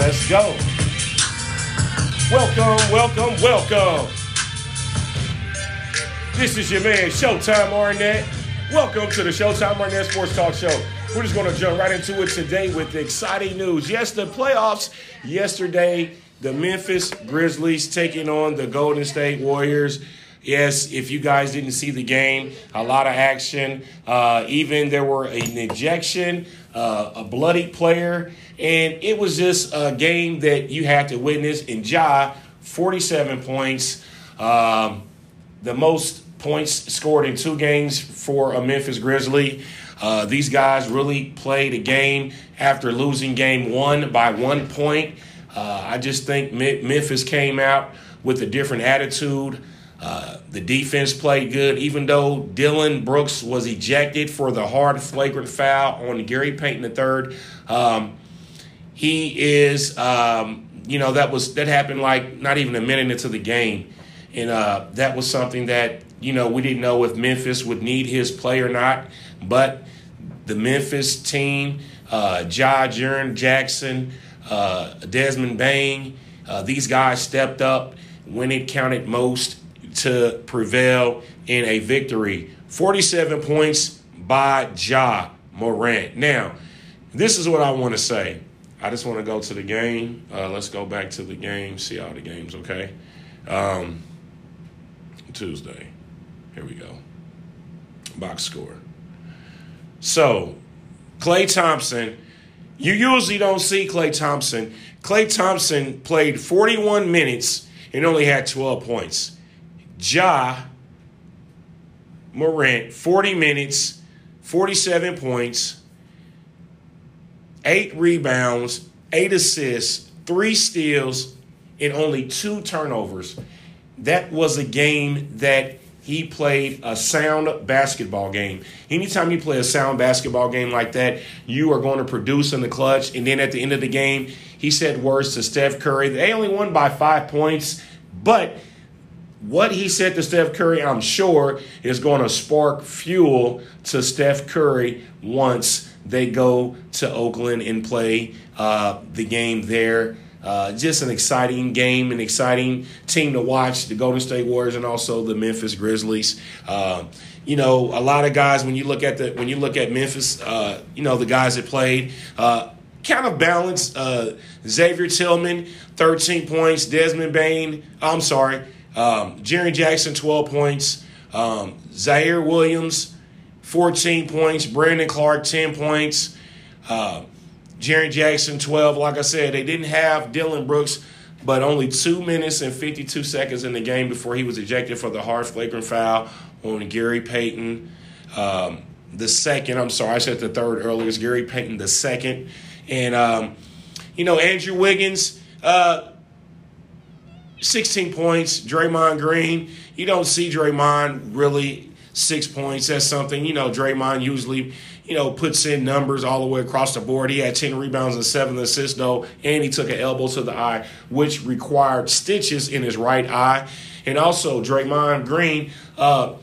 Let's go. Welcome, welcome, welcome. This is your man, Showtime Arnett. Welcome to the Showtime Arnett Sports Talk Show. We're just going to jump right into it today with exciting news. Yes, the playoffs yesterday, the Memphis Grizzlies taking on the Golden State Warriors. Yes, if you guys didn't see the game, a lot of action. Uh, even there were an ejection, uh, a bloody player, and it was just a game that you had to witness. And Ja, 47 points, um, the most points scored in two games for a Memphis Grizzly. Uh, these guys really played a game after losing game one by one point. Uh, I just think Memphis came out with a different attitude. Uh, the defense played good, even though Dillon Brooks was ejected for the hard, flagrant foul on Gary Payton III. Um, he is, um, you know, that was that happened like not even a minute into the game, and uh, that was something that you know we didn't know if Memphis would need his play or not, but the Memphis team, uh, Ja Jackson, uh, Desmond Bane, uh, these guys stepped up when it counted most to prevail in a victory. 47 points by Ja Morant. Now, this is what I want to say. I just want to go to the game. Uh, let's go back to the game, see all the games, okay? Um, Tuesday. Here we go. Box score. So, Klay Thompson, you usually don't see Klay Thompson. Klay Thompson played 41 minutes and only had 12 points. Ja Morant, 40 minutes, 47 points, eight rebounds, eight assists, three steals, and only two turnovers. That was a game that he played a sound basketball game. Anytime you play a sound basketball game like that, you are going to produce in the clutch. And then at the end of the game, he said words to Steph Curry. They only won by five points, but what he said to Steph Curry, I'm sure, is going to spark fuel to Steph Curry once they go to Oakland and play uh, the game there uh, just an exciting game, an exciting team to watch. The Golden State Warriors and also the Memphis Grizzlies. Uh, you know, a lot of guys when you look at the when you look at Memphis, uh, you know the guys that played. Uh, kind of balanced. Uh, Xavier Tillman, 13 points. Desmond Bane, I'm sorry. Um, Jaren Jackson, 12 points. Um, Ziaire Williams, 14 points. Brandon Clarke, 10 points. Uh, Jaren Jackson, 12. Like I said, they didn't have Dillon Brooks, but only two minutes and 52 seconds in the game before he was ejected for the hard flagrant foul on Gary Payton. Um, the second, I'm sorry, I said the third earlier, is Gary Payton the second. And, um, you know, Andrew Wiggins, uh, 16 points. Draymond Green, you don't see Draymond really six points. That's something, you know, Draymond usually you know, puts in numbers all the way across the board. He had 10 rebounds and seven assists, though, and he took an elbow to the eye, which required stitches in his right eye. And also, Draymond Green, uh,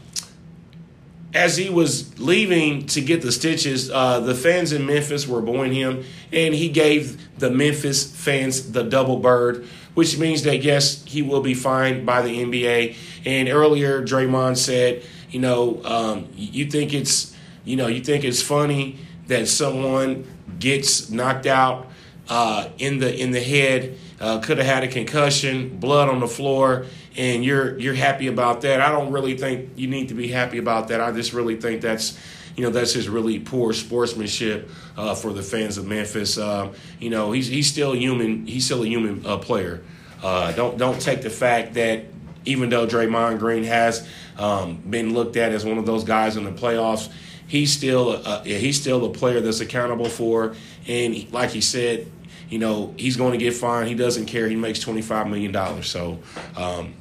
as he was leaving to get the stitches, uh, the fans in Memphis were booing him, and he gave the Memphis fans the double bird, which means that yes, he will be fined by the NBA. And earlier, Draymond said, you know, um, you think it's you know, you think it's funny that someone gets knocked out uh, in the in the head, uh, could have had a concussion, blood on the floor, and you're you're happy about that. I don't really think you need to be happy about that. I just really think that's you know that's just really poor sportsmanship uh, for the fans of Memphis. Uh, you know he's he's still human. He's still a human uh, player. Uh, don't don't take the fact that even though Draymond Green has um, been looked at as one of those guys in the playoffs, he's still a, he's still a player that's accountable for, and like he said, you know he's going to get fined. He doesn't care. He makes twenty five million dollars. So um,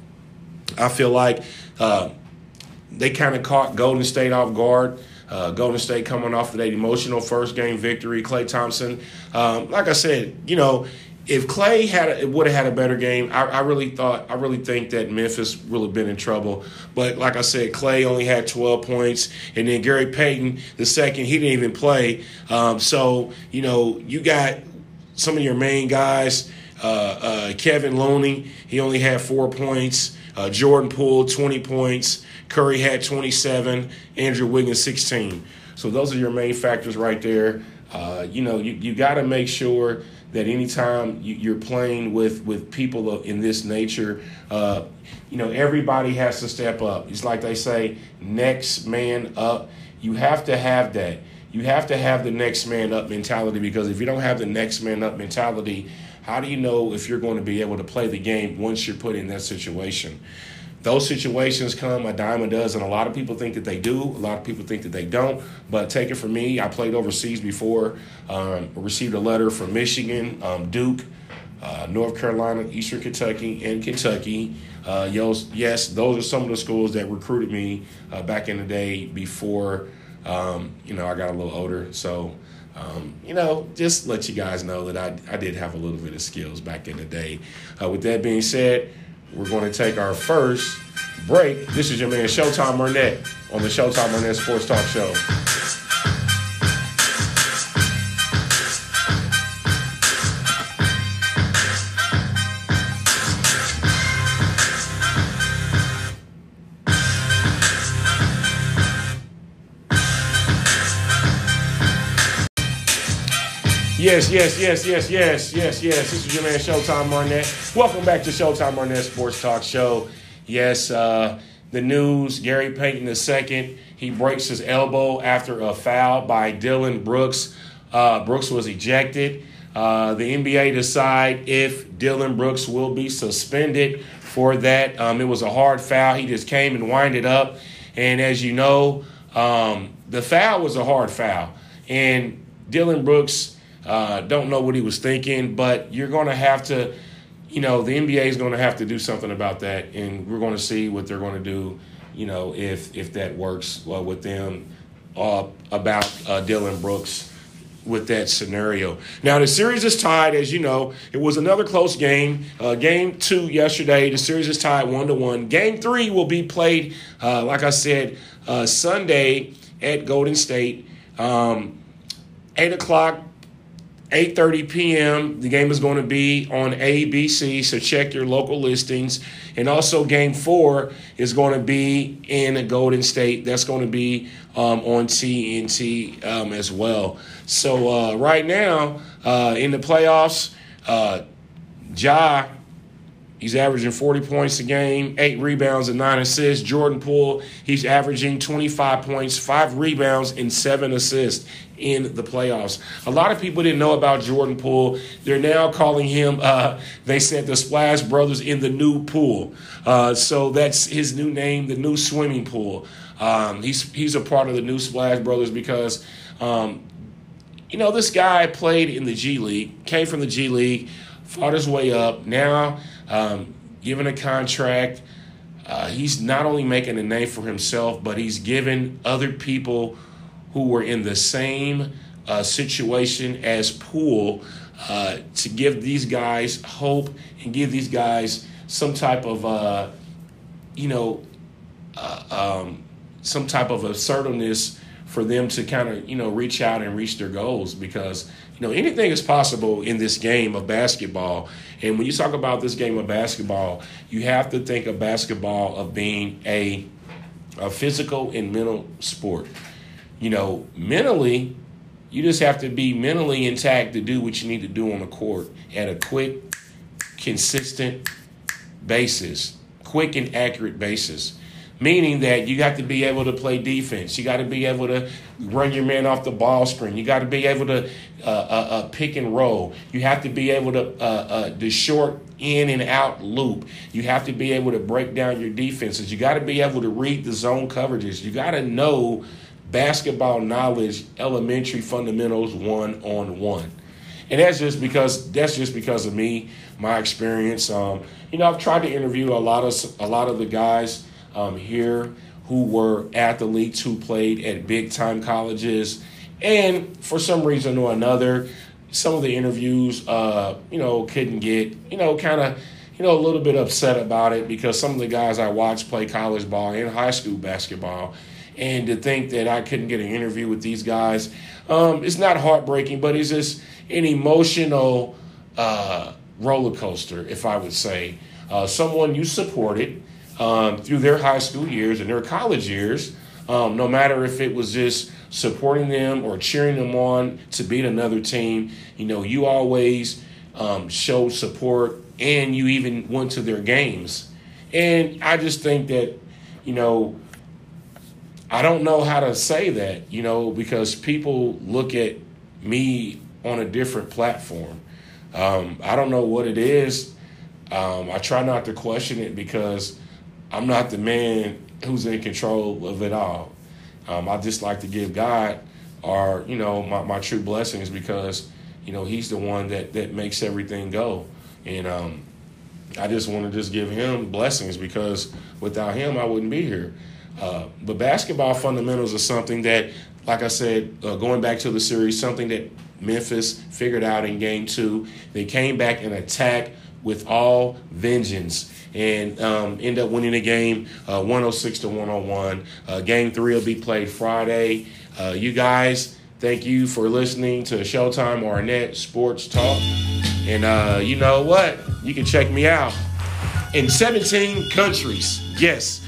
I feel like uh, they kind of caught Golden State off guard. Uh, Golden State coming off of that emotional first game victory. Klay Thompson, um, like I said, you know, if Klay had would have had a better game, I, I, really thought I really think that Memphis would have been in trouble. But like I said, Klay only had 12 points, and then Gary Payton the second he didn't even play. Um, so you know you got some of your main guys. Uh, uh, Kevin Looney, he only had four points. Uh, Jordan Poole, 20 points. Curry had 27. Andrew Wiggins, 16. So those are your main factors right there. Uh, you know, you, you got to make sure that anytime you, are playing with, with people in this nature, uh, you know, everybody has to step up. It's like they say, next man up. You have to have that. You have to have the next man up mentality because if you don't have the next man up mentality, how do you know if you're going to be able to play the game once you're put in that situation? Those situations come a dime a dozen. A lot of people think that they do. A lot of people think that they don't. But take it from me, I played overseas before. Um, received a letter from Michigan, um, Duke, uh, North Carolina, Eastern Kentucky, and Kentucky. Uh, yes, those are some of the schools that recruited me uh, back in the day before um, you know I got a little older. So um, you know, just let you guys know that I, I did have a little bit of skills back in the day. Uh, with that being said, we're going to take our first break. This is your man Showtime Burnett on the Showtime Burnett Sports Talk Show. Yes, yes, yes, yes, yes, yes, yes. This is your man Showtime Barnett. Welcome back to Showtime Barnett Sports Talk Show. Yes, uh, the news Gary Payton II, he breaks his elbow after a foul by Dillon Brooks. Uh, Brooks was ejected. Uh, the NBA decide if Dillon Brooks will be suspended for that. Um, it was a hard foul. He just came and winded up. And as you know, um, the foul was a hard foul. And Dillon Brooks uh, don't know what he was thinking, but you're going to have to, you know, the NBA is going to have to do something about that, and we're going to see what they're going to do, you know, if if that works well with them uh, about uh, Dillon Brooks with that scenario. Now the series is tied, as you know. It was another close game. Uh, game two yesterday. The series is tied one to one. Game three will be played, uh, like I said, uh, Sunday at Golden State. Um, Eight o'clock 8:30 p.m. The game is going to be on ABC, so check your local listings. And also, Game Four is going to be in Golden State. That's going to be um, on TNT um, as well. So uh, right now uh, in the playoffs, uh, Ja He's averaging 40 points a game, eight rebounds, and nine assists. Jordan Poole, he's averaging 25 points, five rebounds, and seven assists in the playoffs. A lot of people didn't know about Jordan Poole. They're now calling him, uh, they said, the Splash Brothers in the new pool. Uh, so that's his new name, the new swimming pool. Um, he's, he's a part of the new Splash Brothers because, um, you know, this guy played in the G League, came from the G League, fought his way up. Now, um, given a contract. Uh, he's not only making a name for himself, but he's given other people who were in the same uh, situation as Poole uh, to give these guys hope and give these guys some type of, uh, you know, uh, um, some type of assertiveness for them to kind of, you know, reach out and reach their goals because you know, anything is possible in this game of basketball. And when you talk about this game of basketball, you have to think of basketball of being a, a physical and mental sport. You know, mentally, you just have to be mentally intact to do what you need to do on the court at a quick, consistent basis, quick and accurate basis meaning that you got to be able to play defense. You got to be able to run your man off the ball screen. You got to be able to uh, uh, uh, pick and roll. You have to be able to uh, uh, the short in and out loop. You have to be able to break down your defenses. You got to be able to read the zone coverages. You got to know basketball knowledge, elementary fundamentals, one on one. And that's just because that's just because of me, my experience. Um, you know, I've tried to interview a lot of a lot of the guys um, here who were athletes who played at big time colleges. And for some reason or another, some of the interviews, uh, you know, couldn't get, you know, kind of, you know, a little bit upset about it because some of the guys I watched play college ball and high school basketball. And to think that I couldn't get an interview with these guys, um, it's not heartbreaking, but it's just an emotional uh, roller coaster, if I would say. Uh, someone you supported um, through their high school years and their college years, um, no matter if it was just supporting them or cheering them on to beat another team, you know, you always um, showed support and you even went to their games. And I just think that, you know, I don't know how to say that, you know, because people look at me on a different platform. Um, I don't know what it is. Um, I try not to question it because I'm not the man who's in control of it all. Um, I just like to give God our, you know, my, my true blessings because, you know, He's the one that that makes everything go. And um, I just want to just give Him blessings because without Him, I wouldn't be here. Uh, but basketball fundamentals are something that, like I said, uh, going back to the series, something that Memphis figured out in game two. They came back and attacked with all vengeance and um, end up winning the game uh, 106 to 101. Uh, game three will be played Friday. Uh, you guys, thank you for listening to Showtime Arnett Sports Talk. And uh, you know what? You can check me out in 17 countries. Yes.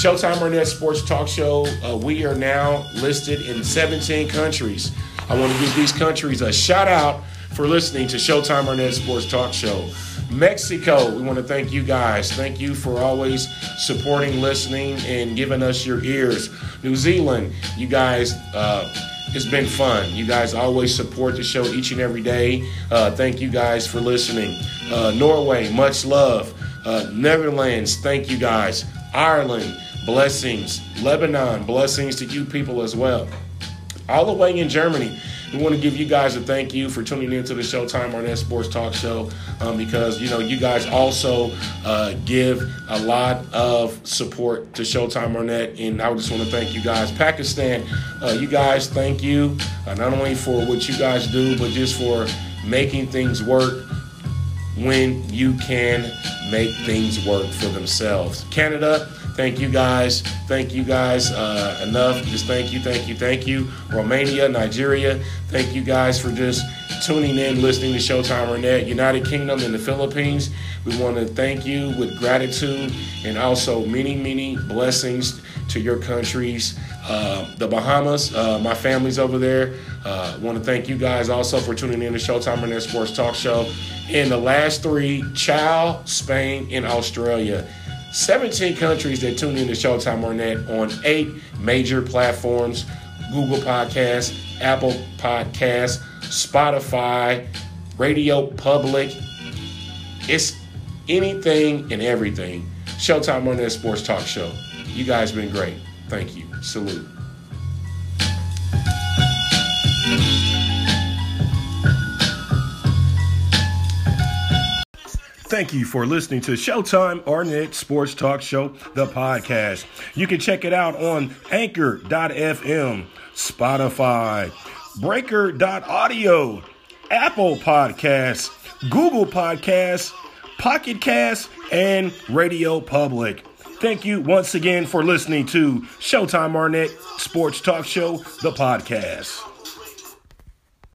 Showtime Arnett Sports Talk Show. Uh, we are now listed in 17 countries. I want to give these countries a shout out for listening to Showtime Arnett Sports Talk Show. Mexico, we want to thank you guys. Thank you for always supporting, listening, and giving us your ears. New Zealand, you guys, uh, it's been fun. You guys always support the show each and every day. Uh, thank you guys for listening. Uh, Norway, much love. Uh, Netherlands, thank you guys. Ireland, blessings. Lebanon, blessings to you people as well. All the way in Germany, we want to give you guys a thank you for tuning in to the Showtime Arnett Sports Talk Show um, because, you know, you guys also uh, give a lot of support to Showtime Arnett. And I just want to thank you guys. Pakistan, uh, you guys, thank you uh, not only for what you guys do, but just for making things work when you can make things work for themselves. Canada, thank you guys. Thank you guys uh, enough. Just thank you, thank you, thank you. Romania, Nigeria, thank you guys for just tuning in, listening to Showtime Arnett. United Kingdom and the Philippines, we want to thank you with gratitude and also many, many blessings to your countries. Uh, the Bahamas, uh, my family's over there. Uh, want to thank you guys also for tuning in to Showtime Arnett Sports Talk Show. And the last three, Chow, Spain, and Australia. 17 countries that tune in to Showtime Arnett on eight major platforms Google Podcasts, Apple Podcasts, Spotify, Radio Public. It's anything and everything. Showtime Arnett Sports Talk Show. You guys been great. Thank you. Salute. Thank you for listening to Showtime Arnett Sports Talk Show, the podcast. You can check it out on anchor.fm, Spotify, breaker.audio, Apple Podcasts, Google Podcasts, Pocket Casts, and Radio Public. Thank you once again for listening to Showtime Arnett Sports Talk Show, the podcast.